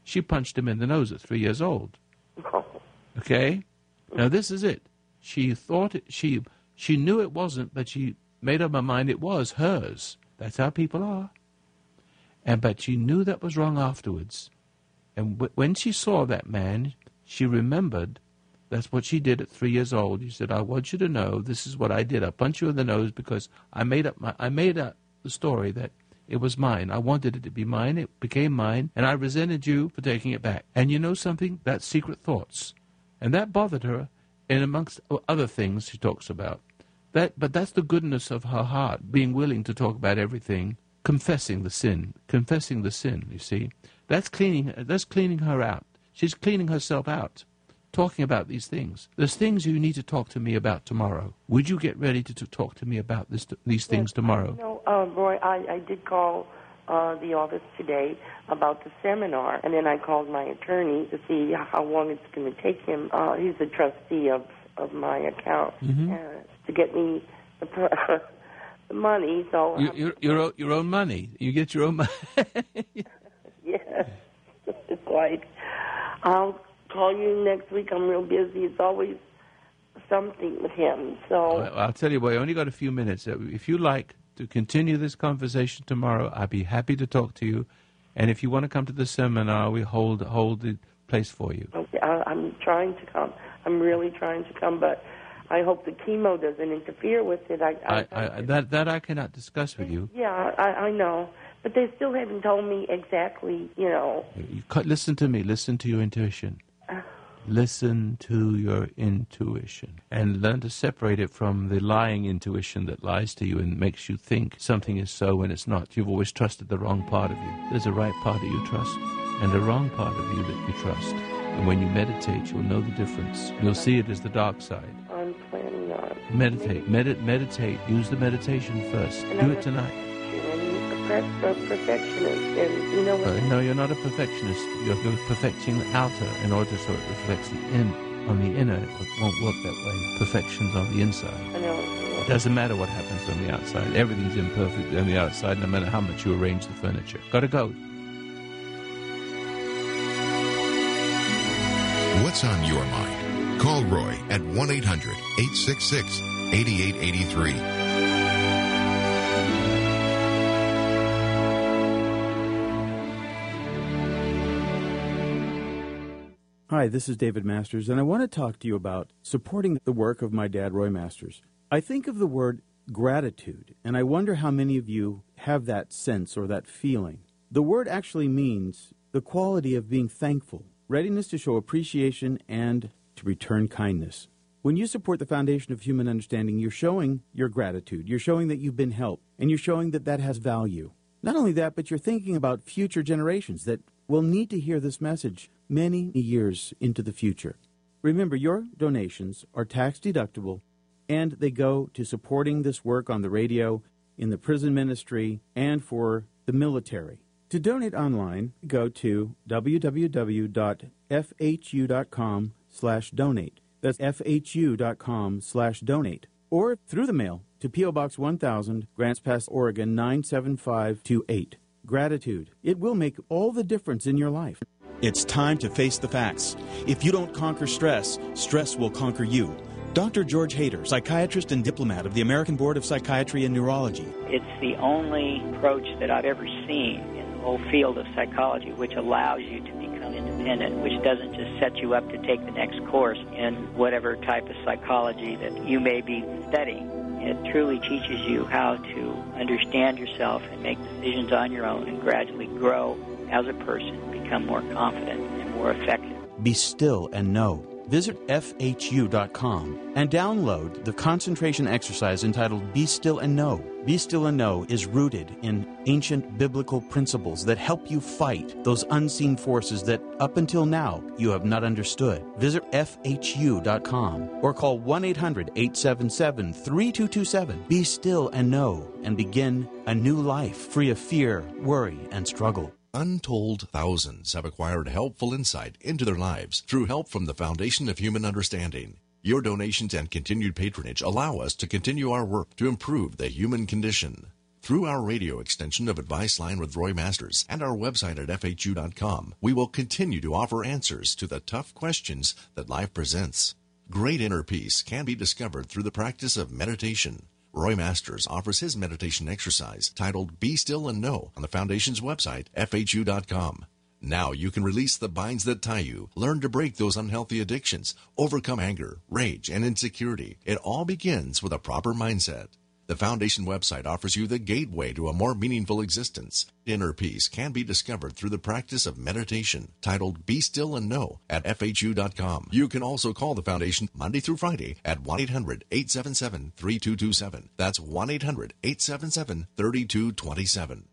she punched him in the nose at three years old. <laughs> Okay? Now this is it. She thought it, she she knew it wasn't, but she made up her mind it was hers. That's how people are. And but she knew that was wrong afterwards. And w- when she saw that man, she remembered that's what she did at three years old. She said, "I want you to know this is what I did. I punched you in the nose because I made up my I made up the story that it was mine. I wanted it to be mine. It became mine, and I resented you for taking it back. And you know something? That's secret thoughts, and that bothered her. And amongst other things, she talks about that. But that's the goodness of her heart, being willing to talk about everything, confessing the sin, confessing the sin. You see, that's cleaning. That's cleaning her out. She's cleaning herself out talking about these things. There's things you need to talk to me about tomorrow. Would you get ready to, to talk to me about this, these things tomorrow? No, uh, Roy, I, I did call uh, the office today about the seminar, and then I called my attorney to see how long it's going to take him. Uh, he's a trustee of of my account Mhm. uh, to get me the, pr- <laughs> the money. So You, your, your, own- your own money. You get your own <laughs> money. <laughs> yes, it's like I'll call you next week. I'm real busy. It's always something with him. So I'll tell you what, I only got a few minutes. Uh, If you like to continue this conversation tomorrow, I'd be happy to talk to you. And if you want to come to the seminar, we hold hold the place for you. okay, I, I'm trying to come. I'm really trying to come, but I hope the chemo doesn't interfere with it. I, I, I, I, that that I cannot discuss with you. yeah, I, I know, but they still haven't told me exactly. You know, You cut, listen to me. Listen to your intuition. Listen to your intuition and learn to separate it from the lying intuition that lies to you and makes you think something is so when it's not. You've always trusted the wrong part of you. There's a right part that you trust and a wrong part of you that you trust. And when you meditate, you'll know the difference. You'll see it as the dark side. I'm planning on Meditate, medit, meditate. Use the meditation first. Do it tonight. I'm a perfectionist, and you know what? Uh, no, you're not a perfectionist. You're, you're perfecting the outer in order so it reflects the in. On the inner, it won't work that way. Perfection's on the inside. I know. It doesn't matter what happens on the outside. Everything's imperfect on the outside, no matter how much you arrange the furniture. Gotta go. What's on your mind? Call Roy at 1 800 866 8883. Hi, this is David Masters, and I want to talk to you about supporting the work of my dad, Roy Masters. I think of the word gratitude, and I wonder how many of you have that sense or that feeling. The word actually means the quality of being thankful, readiness to show appreciation, and to return kindness. When you support the Foundation of Human Understanding, you're showing your gratitude. You're showing that you've been helped, and you're showing that that has value. Not only that, but you're thinking about future generations that will need to hear this message many years into the future. Remember, your donations are tax deductible and they go to supporting this work on the radio, in the prison ministry, and for the military. To donate online, go to www.fhu.com slash donate. That's fhu.com slash donate. Or through the mail to P.O. Box 1000, Grants Pass, Oregon 97528. Gratitude. It will make all the difference in your life. It's time to face the facts. If you don't conquer stress, stress will conquer you. Dr. George Hader, psychiatrist and diplomate of the American Board of Psychiatry and Neurology. It's the only approach that I've ever seen in the whole field of psychology which allows you to become independent, which doesn't just set you up to take the next course in whatever type of psychology that you may be studying. It truly teaches you how to understand yourself and make decisions on your own and gradually grow as a person, become more confident and more effective. Be still and know. Visit FHU.com and download the concentration exercise entitled Be Still and Know. Be Still and Know is rooted in ancient biblical principles that help you fight those unseen forces that up until now you have not understood. Visit FHU.com or call 1 800 877 3227. Be still and know and begin a new life free of fear, worry, and struggle. Untold thousands have acquired helpful insight into their lives through help from the Foundation of Human Understanding. Your donations and continued patronage allow us to continue our work to improve the human condition. Through our radio extension of Advice Line with Roy Masters and our website at FHU.com, we will continue to offer answers to the tough questions that life presents. Great inner peace can be discovered through the practice of meditation. Roy Masters offers his meditation exercise titled Be Still and Know on the Foundation's website, FHU.com. Now you can release the binds that tie you, learn to break those unhealthy addictions, overcome anger, rage, and insecurity. It all begins with a proper mindset. The Foundation website offers you the gateway to a more meaningful existence. Inner peace can be discovered through the practice of meditation, titled Be Still and Know at FHU.com. You can also call the Foundation Monday through Friday at 1 800 877 3227. That's 1 800 877 3227.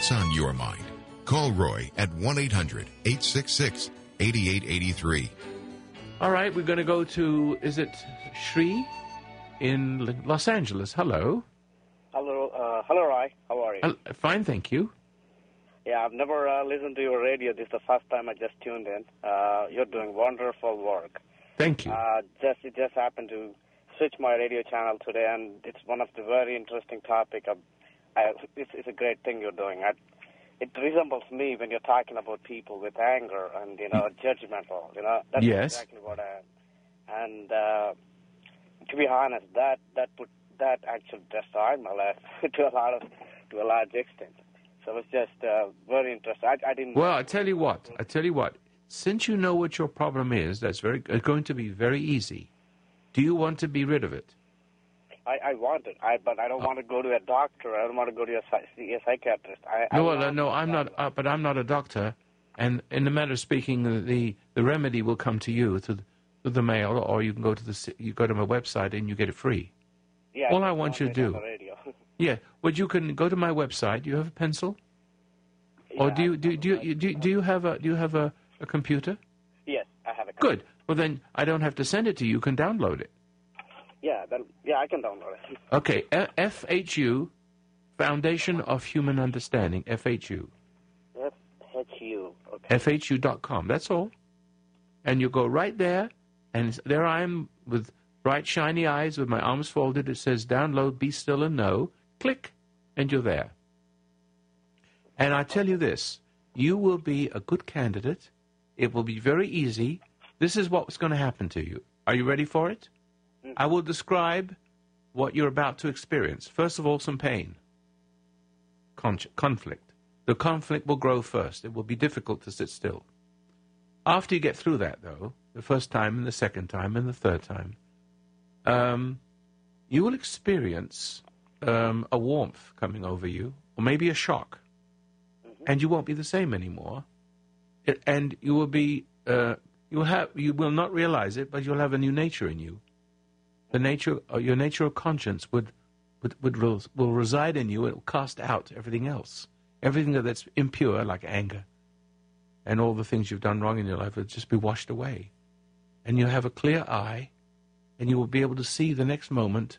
What's on your mind? Call Roy at 1 800 866 8883. All right, we're going to go to, is it Shri in Los Angeles? Hello. Hello, uh, hello, Roy. How are you? Uh, fine, thank you. Yeah, I've never uh, listened to your radio. This is the first time I just tuned in. Uh, you're doing wonderful work. Thank you. Uh, just it just happened to switch my radio channel today, and it's one of the very interesting topic. Of, I, it's, it's a great thing you're doing. I, it resembles me when you're talking about people with anger and you know judgmental. You know that's Yes. exactly what I am. And uh, to be honest, that that put that actually destroyed my life <laughs> to a lot of to a large extent. So it's just uh, very interesting. I, I didn't. Well, I tell you what. I tell you what. Since you know what your problem is, that's very uh, going to be very easy. Do you want to be rid of it? I, I want it, I, but I don't want to go to a doctor. I don't want to go to a, a psychiatrist. I, I No, uh, no, I'm not. Uh, but I'm not a doctor. And in the matter of speaking, the the, remedy will come to you through the, through the mail, or you can go to the you go to my website and you get it free. Yeah, all I just want you to do. <laughs> Yeah, well, you can go to my website. Do you have a pencil? or do you do do you, do, do you have a do you have a, a computer? yes, I have a. Good. Well, then I don't have to send it to you. You can download it. Yeah, then yeah, I can download it. <laughs> Okay, F- FHU, Foundation of Human Understanding, FHU, F H U. Okay. FHU.com. That's all. And you go right there, and there I am with bright, shiny eyes with my arms folded. It says download, be still and know. Click, and you're there. And I tell you this you will be a good candidate. It will be very easy. This is what's going to happen to you. Are you ready for it? I will describe what you're about to experience. First of all, some pain, Con- conflict. The conflict will grow first. It will be difficult to sit still. After you get through that, though, the first time and the second time and the third time, um, you will experience um, a warmth coming over you, or maybe a shock, and you won't be the same anymore. It, and you will be, uh, you will have, you will not realize it, but you'll have a new nature in you. The nature, uh, your nature of conscience would would, would will reside in you. It will cast out everything else, everything that's impure, like anger, and all the things you've done wrong in your life will just be washed away, and you'll have a clear eye, and you will be able to see the next moment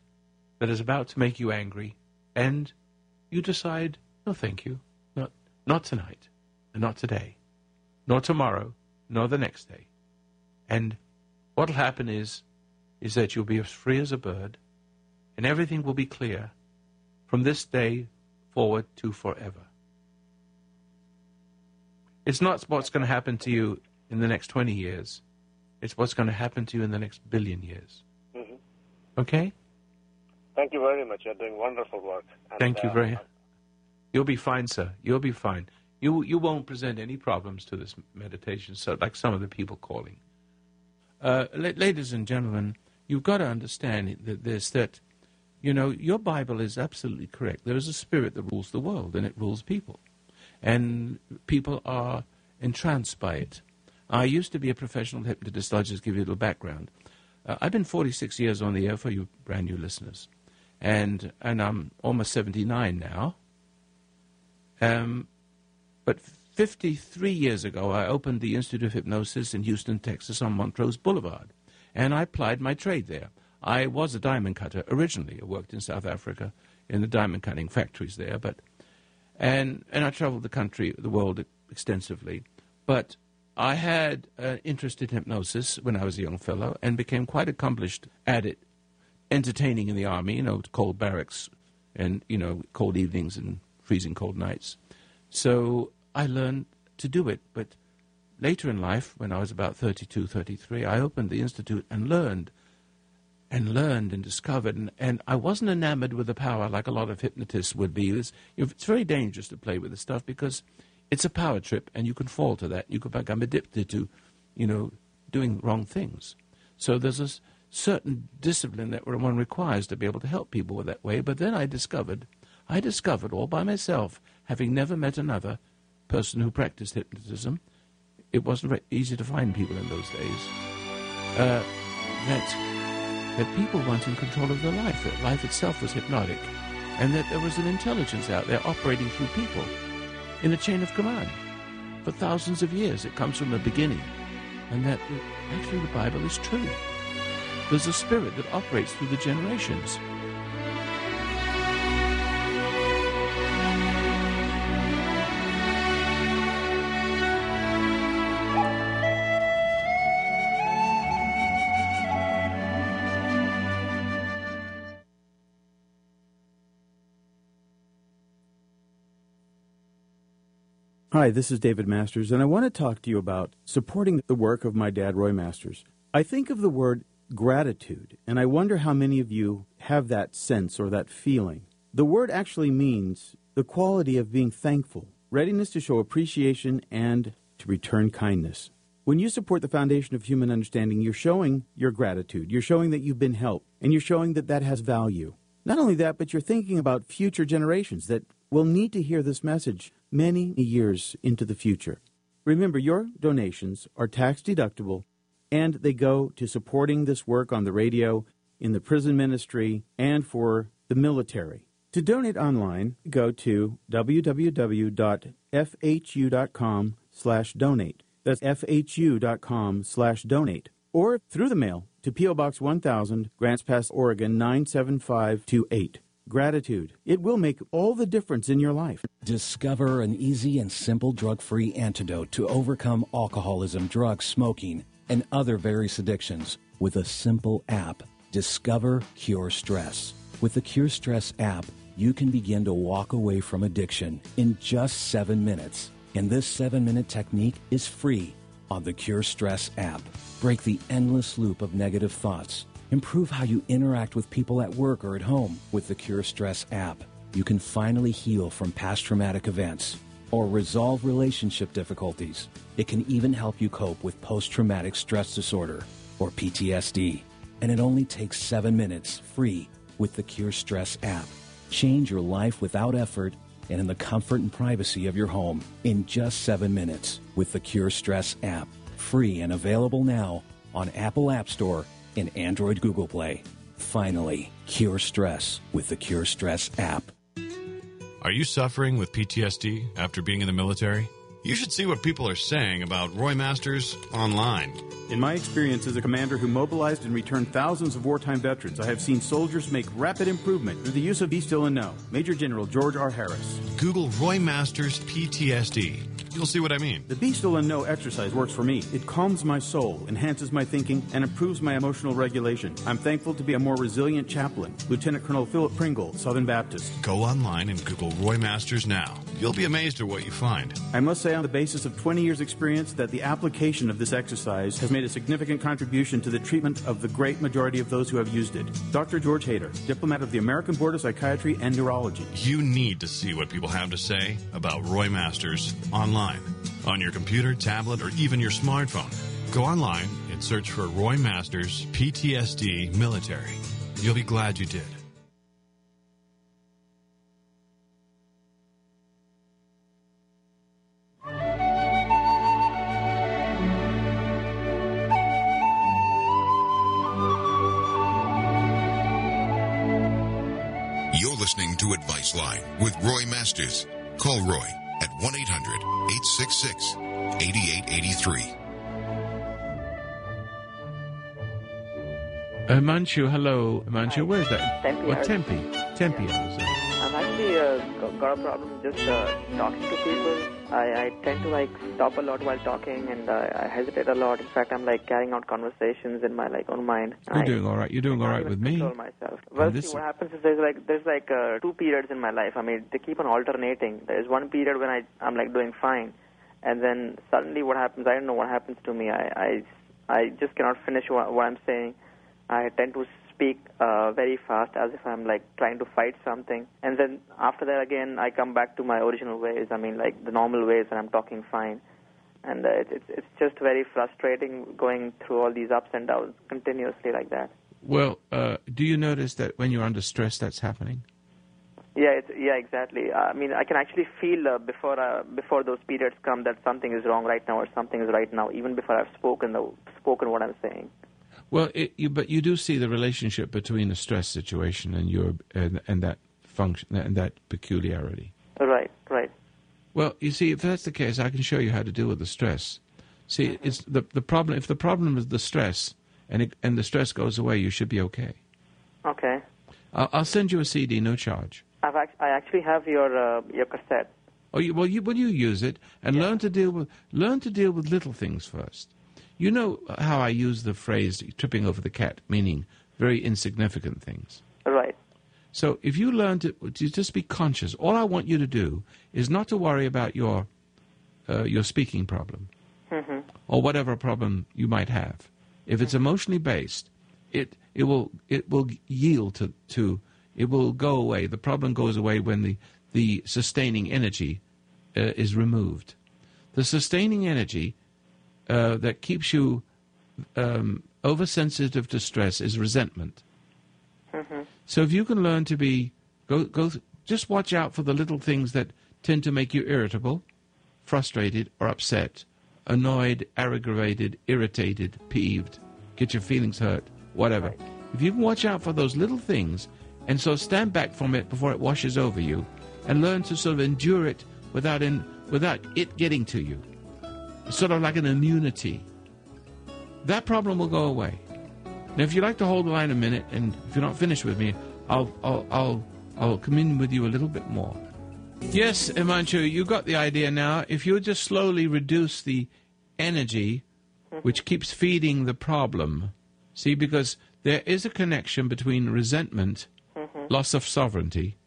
that is about to make you angry, and you decide, no, thank you, not not tonight, and not today, nor tomorrow, nor the next day, and what'll happen is, is that you'll be as free as a bird and everything will be clear from this day forward to forever. It's not what's going to happen to you in the next 20 years. It's what's going to happen to you in the next billion years. Mm-hmm. Okay? Thank you very much. You're doing wonderful work. And, Thank you uh, very You'll be fine, sir. You'll be fine. You, you won't present any problems to this meditation, so like some of the people calling. Uh, la- ladies and gentlemen, you've got to understand that this, that you know, your Bible is absolutely correct. There is a spirit that rules the world, and it rules people. And people are entranced by it. I used to be a professional hypnotist. I'll just give you a little background. Uh, I've been 46 years on the air for you brand new listeners. And, and I'm almost 79 now. Um, but 53 years ago, I opened the Institute of Hypnosis in Houston, Texas on Montrose Boulevard. And I applied my trade there. I was a diamond cutter originally. I worked in South Africa in the diamond cutting factories there, but and and I traveled the country, the world extensively. But I had an interest in hypnosis when I was a young fellow and became quite accomplished at it, entertaining in the army, you know, cold barracks and you know cold evenings and freezing cold nights. So I learned to do it, but later in life, when I was about 32, 33, I opened the institute and learned and learned and discovered. And, and I wasn't enamored with the power like a lot of hypnotists would be. It's, it's very dangerous to play with this stuff because it's a power trip and you can fall to that. You can become addicted to, you know, doing wrong things. So there's a certain discipline that one requires to be able to help people that way. But then I discovered, I discovered all by myself, having never met another person who practiced hypnotism, it wasn't very easy to find people in those days, uh, that that people weren't in control of their life, that life itself was hypnotic, and that there was an intelligence out there operating through people in a chain of command. For thousands of years, it comes from the beginning, and that actually the Bible is true. There's a spirit that operates through the generations. Hi, this is David Masters, and I want to talk to you about supporting the work of my dad, Roy Masters. I think of the word gratitude, and I wonder how many of you have that sense or that feeling. The word actually means the quality of being thankful, readiness to show appreciation, and to return kindness. When you support the foundation of human understanding, you're showing your gratitude. You're showing that you've been helped, and you're showing that that has value. Not only that, but you're thinking about future generations that will need to hear this message many years into the future. Remember, your donations are tax deductible and they go to supporting this work on the radio, in the prison ministry, and for the military. To donate online, go to www.fhu.com slash donate. That's fhu.com slash donate. Or through the mail to P.O. Box 1000, Grants Pass, Oregon 97528 gratitude. It will make all the difference in your life. Discover an easy and simple drug free antidote to overcome alcoholism, drugs, smoking, and other various addictions with a simple app. Discover Cure Stress. With the Cure Stress app, you can begin to walk away from addiction in just seven minutes. And this seven minute technique is free on the Cure Stress app. Break the endless loop of negative thoughts Improve how you interact with people at work or at home with the Cure Stress app. You can finally heal from past traumatic events or resolve relationship difficulties. It can even help you cope with post traumatic stress disorder or PTSD. And it only takes seven minutes free with the Cure Stress app. Change your life without effort and in the comfort and privacy of your home in just seven minutes with the Cure Stress app. Free and available now on Apple App Store in Android Google Play. Finally, cure stress with the Cure Stress app. Are you suffering with PTSD after being in the military? You should see what people are saying about Roy Masters online. In my experience as a commander who mobilized and returned thousands of wartime veterans, I have seen soldiers make rapid improvement through the use of Be Still and Know. Major General George R. Harris. Google Roy Masters PTSD. You'll see what I mean. The Be Still and Know exercise works for me. It calms my soul, enhances my thinking, and improves my emotional regulation. I'm thankful to be a more resilient chaplain. Lieutenant Colonel Philip Pringle, Southern Baptist. Go online and Google Roy Masters now. You'll be amazed at what you find. I must say, on the basis of 20 years' experience, that the application of this exercise has made a significant contribution to the treatment of the great majority of those who have used it. Dr. George Hader, diplomate of the American Board of Psychiatry and Neurology. You need to see what people have to say about Roy Masters online on your computer, tablet, or even your smartphone. Go online and search for Roy Masters PTSD Military. You'll be glad you did. Listening to Advice Line with Roy Masters. Call Roy at 1 800 866 8883. Uh, Manchu, hello. Manchu, where's that? Tempe, Well, I- Tempe. Tempe, I was, uh, I'm actually uh, got a problem just uh, talking to people. I, I tend to like stop a lot while talking, and uh, I hesitate a lot. In fact, I'm like carrying out conversations in my like own mind. You're I, doing all right. You're doing all right with me. myself. Well, see, what happens is there's like there's like uh, two periods in my life. I mean, they keep on alternating. There's one period when I I'm like doing fine, and then suddenly what happens? I don't know what happens to me. I I, I just cannot finish what, what I'm saying. I tend to speak uh, very fast as if I'm like trying to fight something, and then after that again I come back to my original ways. I mean, like the normal ways, and I'm talking fine. And uh, it, it's it's just very frustrating going through all these ups and downs continuously like that. Well, uh, do you notice that when you're under stress, that's happening? Yeah, it's, yeah, exactly. I mean, I can actually feel uh, before uh, before those periods come that something is wrong right now or something is right now, even before I've spoken the spoken what I'm saying. Well, it, you, but you do see the relationship between a stress situation and your and, and that function and that peculiarity. Right, right. Well, you see, if that's the case, I can show you how to deal with the stress. See, it's the the problem. If the problem is the stress, and it, and the stress goes away, you should be okay. Okay. I'll, I'll send you a CD, no charge. I've act- I actually have your uh, your cassette. Oh, you, well, you, well, you use it and learn to deal with learn to deal with little things first. You know how I use the phrase "tripping over the cat," meaning very insignificant things. Right. So if you learn to, to just be conscious, all I want you to do is not to worry about your uh, your speaking problem hmm or whatever problem you might have. If it's emotionally based, it it will it will yield to to it will go away. The problem goes away when the the sustaining energy uh, is removed. The sustaining energy uh, that keeps you um, oversensitive to stress is resentment. hmm So if you can learn to be go go just watch out for the little things that tend to make you irritable, frustrated or upset, annoyed, aggravated, irritated, peeved, get your feelings hurt, whatever. If you can watch out for those little things and so stand back from it before it washes over you and learn to sort of endure it without in, without it getting to you. Sort of like an immunity. That problem will go away. Now, if you'd like to hold the line a minute, and if you're not finished with me, I'll I'll I'll, I'll come in with you a little bit more. Yes, Himanshu, you got the idea now. If you just slowly reduce the energy, which keeps feeding the problem, see, because there is a connection between resentment, loss of sovereignty,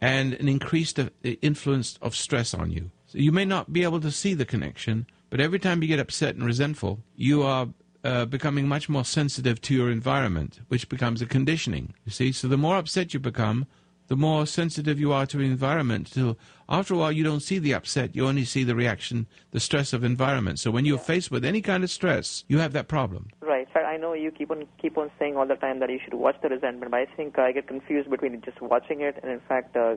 and an increased uh, influence of stress on you. So you may not be able to see the connection, but every time you get upset and resentful, you are uh, becoming much more sensitive to your environment, which becomes a conditioning. You see, so the more upset you become, the more sensitive you are to the environment. Till after a while, you don't see the upset; you only see the reaction, the stress of environment. So when you're faced with any kind of stress, you have that problem. Right. Fact, I know you keep on keep on saying all the time that you should watch the resentment, but I think I get confused between just watching it and, in fact, uh,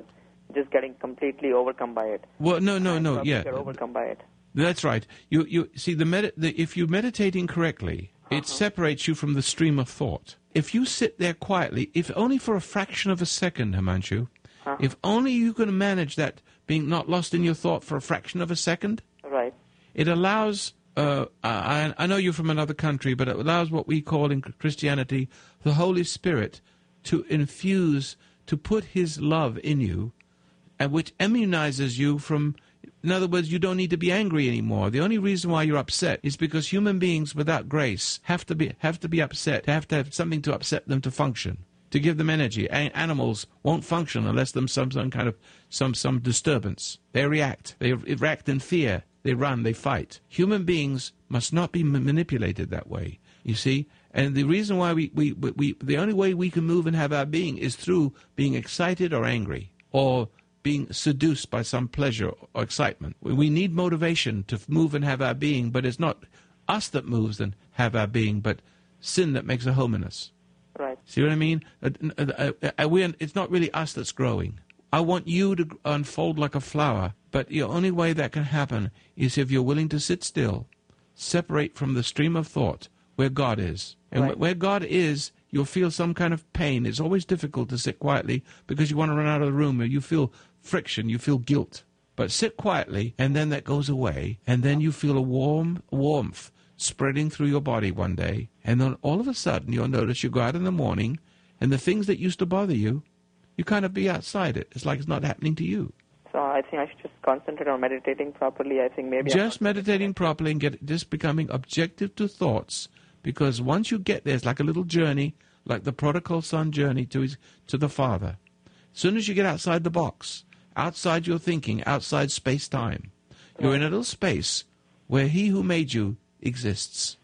just getting completely overcome by it. Well, no, no, no, yeah, overcome by it. That's right. You you see the, med- the if you're meditating correctly It separates you from the stream of thought. If you sit there quietly, if only for a fraction of a second, Himanshu, Uh-huh. if only you can manage that being not lost in your thought for a fraction of a second, Right. it allows. Uh, I, I know you're from another country, but it allows what we call in Christianity the Holy Spirit to infuse, to put His love in you, and which immunizes you from. In other words, you don't need to be angry anymore. The only reason why you're upset is because human beings without grace have to be have to be upset. Have to have something to upset them to function, to give them energy. A- animals won't function unless there's some some kind of some some disturbance. They react. They react in fear. They run. They fight. Human beings must not be ma- manipulated that way. You see. And the reason why we, we, we, the only way we can move and have our being is through being excited or angry, or being seduced by some pleasure or excitement. We- need motivation to move and have our being, but it's not us that moves and have our being, but sin that makes a home in us. Right. See what I mean? Uh, uh, uh, it's not really us that's growing. I want you to unfold like a flower, but the only way that can happen is if you're willing to sit still, separate from the stream of thought where God is. And Right. where God is, you'll feel some kind of pain. It's always difficult to sit quietly because you want to run out of the room or you feel friction, you feel guilt. But sit quietly, and then that goes away, and then you feel a warm warmth spreading through your body one day, and then all of a sudden you'll notice you go out in the morning, and the things that used to bother you, you kind of be outside it. It's like it's not happening to you. So I think I should just concentrate on meditating properly. I think maybe. Just meditating properly and get just becoming objective to thoughts because once you get there it's like a little journey like the prodigal son journey to his to the father as soon as you get outside the box outside your thinking outside space time you're in a little space where he who made you exists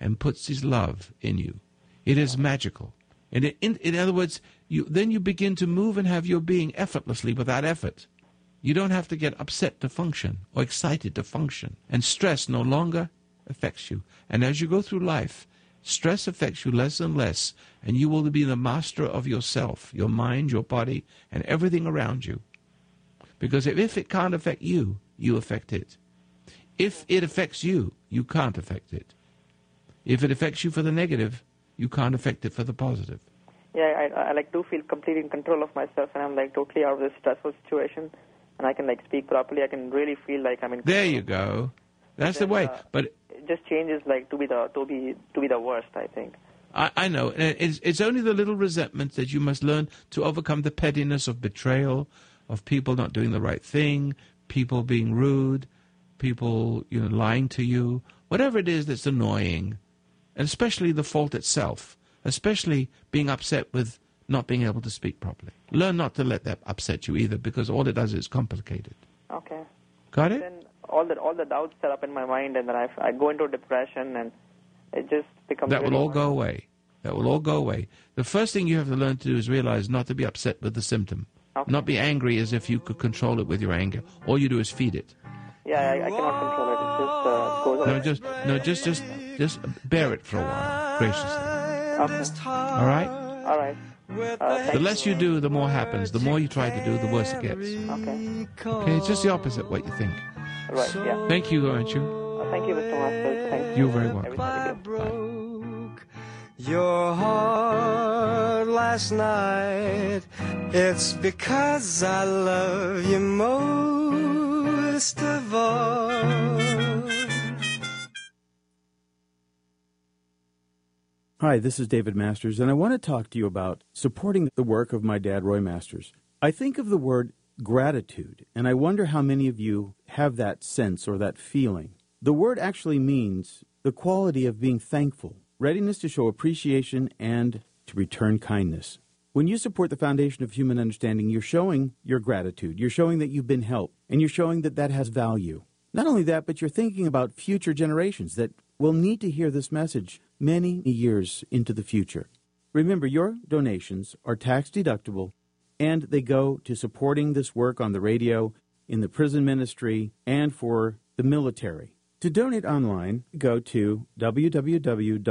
and puts his love in you it is magical and in, in other words you then you begin to move and have your being effortlessly without effort you don't have to get upset to function or excited to function. And stress no longer affects you. And as you go through life, stress affects you less and less, and you will be the master of yourself, your mind, your body, and everything around you. Because if, it can't affect you, you affect it. If it affects you, you can't affect it. If it affects you for the negative, you can't affect it for the positive. Yeah, I, I like do feel completely in control of myself, and I'm like totally out of this stressful situation, and I can like speak properly. I can really feel like I'm in. There you go. That's the way. Uh, but It just changes like to be the to be to be the worst. I think. I, I know. It's, it's only the little resentments that you must learn to overcome the pettiness of betrayal, of people not doing the right thing, people being rude, people you know lying to you, whatever it is that's annoying, and especially the fault itself, especially being upset with not being able to speak properly. Learn not to let that upset you either, because all it does is complicate it. Okay. Got it? Then all the all the doubts set up in my mind, and then I I go into depression, and it just becomes. That will all go away. That will all go away. The first thing you have to learn to do is realize not to be upset with the symptom. Not be angry as if you could control it with your anger. All you do is feed it. Yeah, I, I cannot control it. It just uh, goes No, just no, just just just bear it for a while, graciously. Okay. All right. All right. Uh, The less you do, the more happens. The more you try to do, the worse it gets. Okay. Okay, it's just the opposite what you think. Right. Yeah. Thank you, aren't you? Uh, thank you, Mr. Masters. Thank You're very welcome. Everything your heart last night. It's because I love you most of all. Hi, this is David Masters, and I want to talk to you about supporting the work of my dad, Roy Masters. I think of the word gratitude, and I wonder how many of you have that sense or that feeling. The word actually means the quality of being thankful, readiness to show appreciation, and to return kindness. When you support the foundation of human understanding, you're showing your gratitude. You're showing that you've been helped, and you're showing that that has value. Not only that, but you're thinking about future generations that will need to hear this message many years into the future. Remember, your donations are tax deductible and they go to supporting this work on the radio, in the prison ministry, and for the military. To donate online, go to www.fhu.com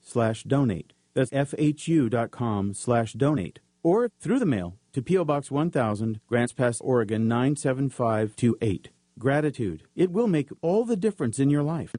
slash donate. That's fhu.com slash donate. Or through the mail to P.O. Box 1000, Grants Pass, Oregon 97528. Gratitude. It will make all the difference in your life.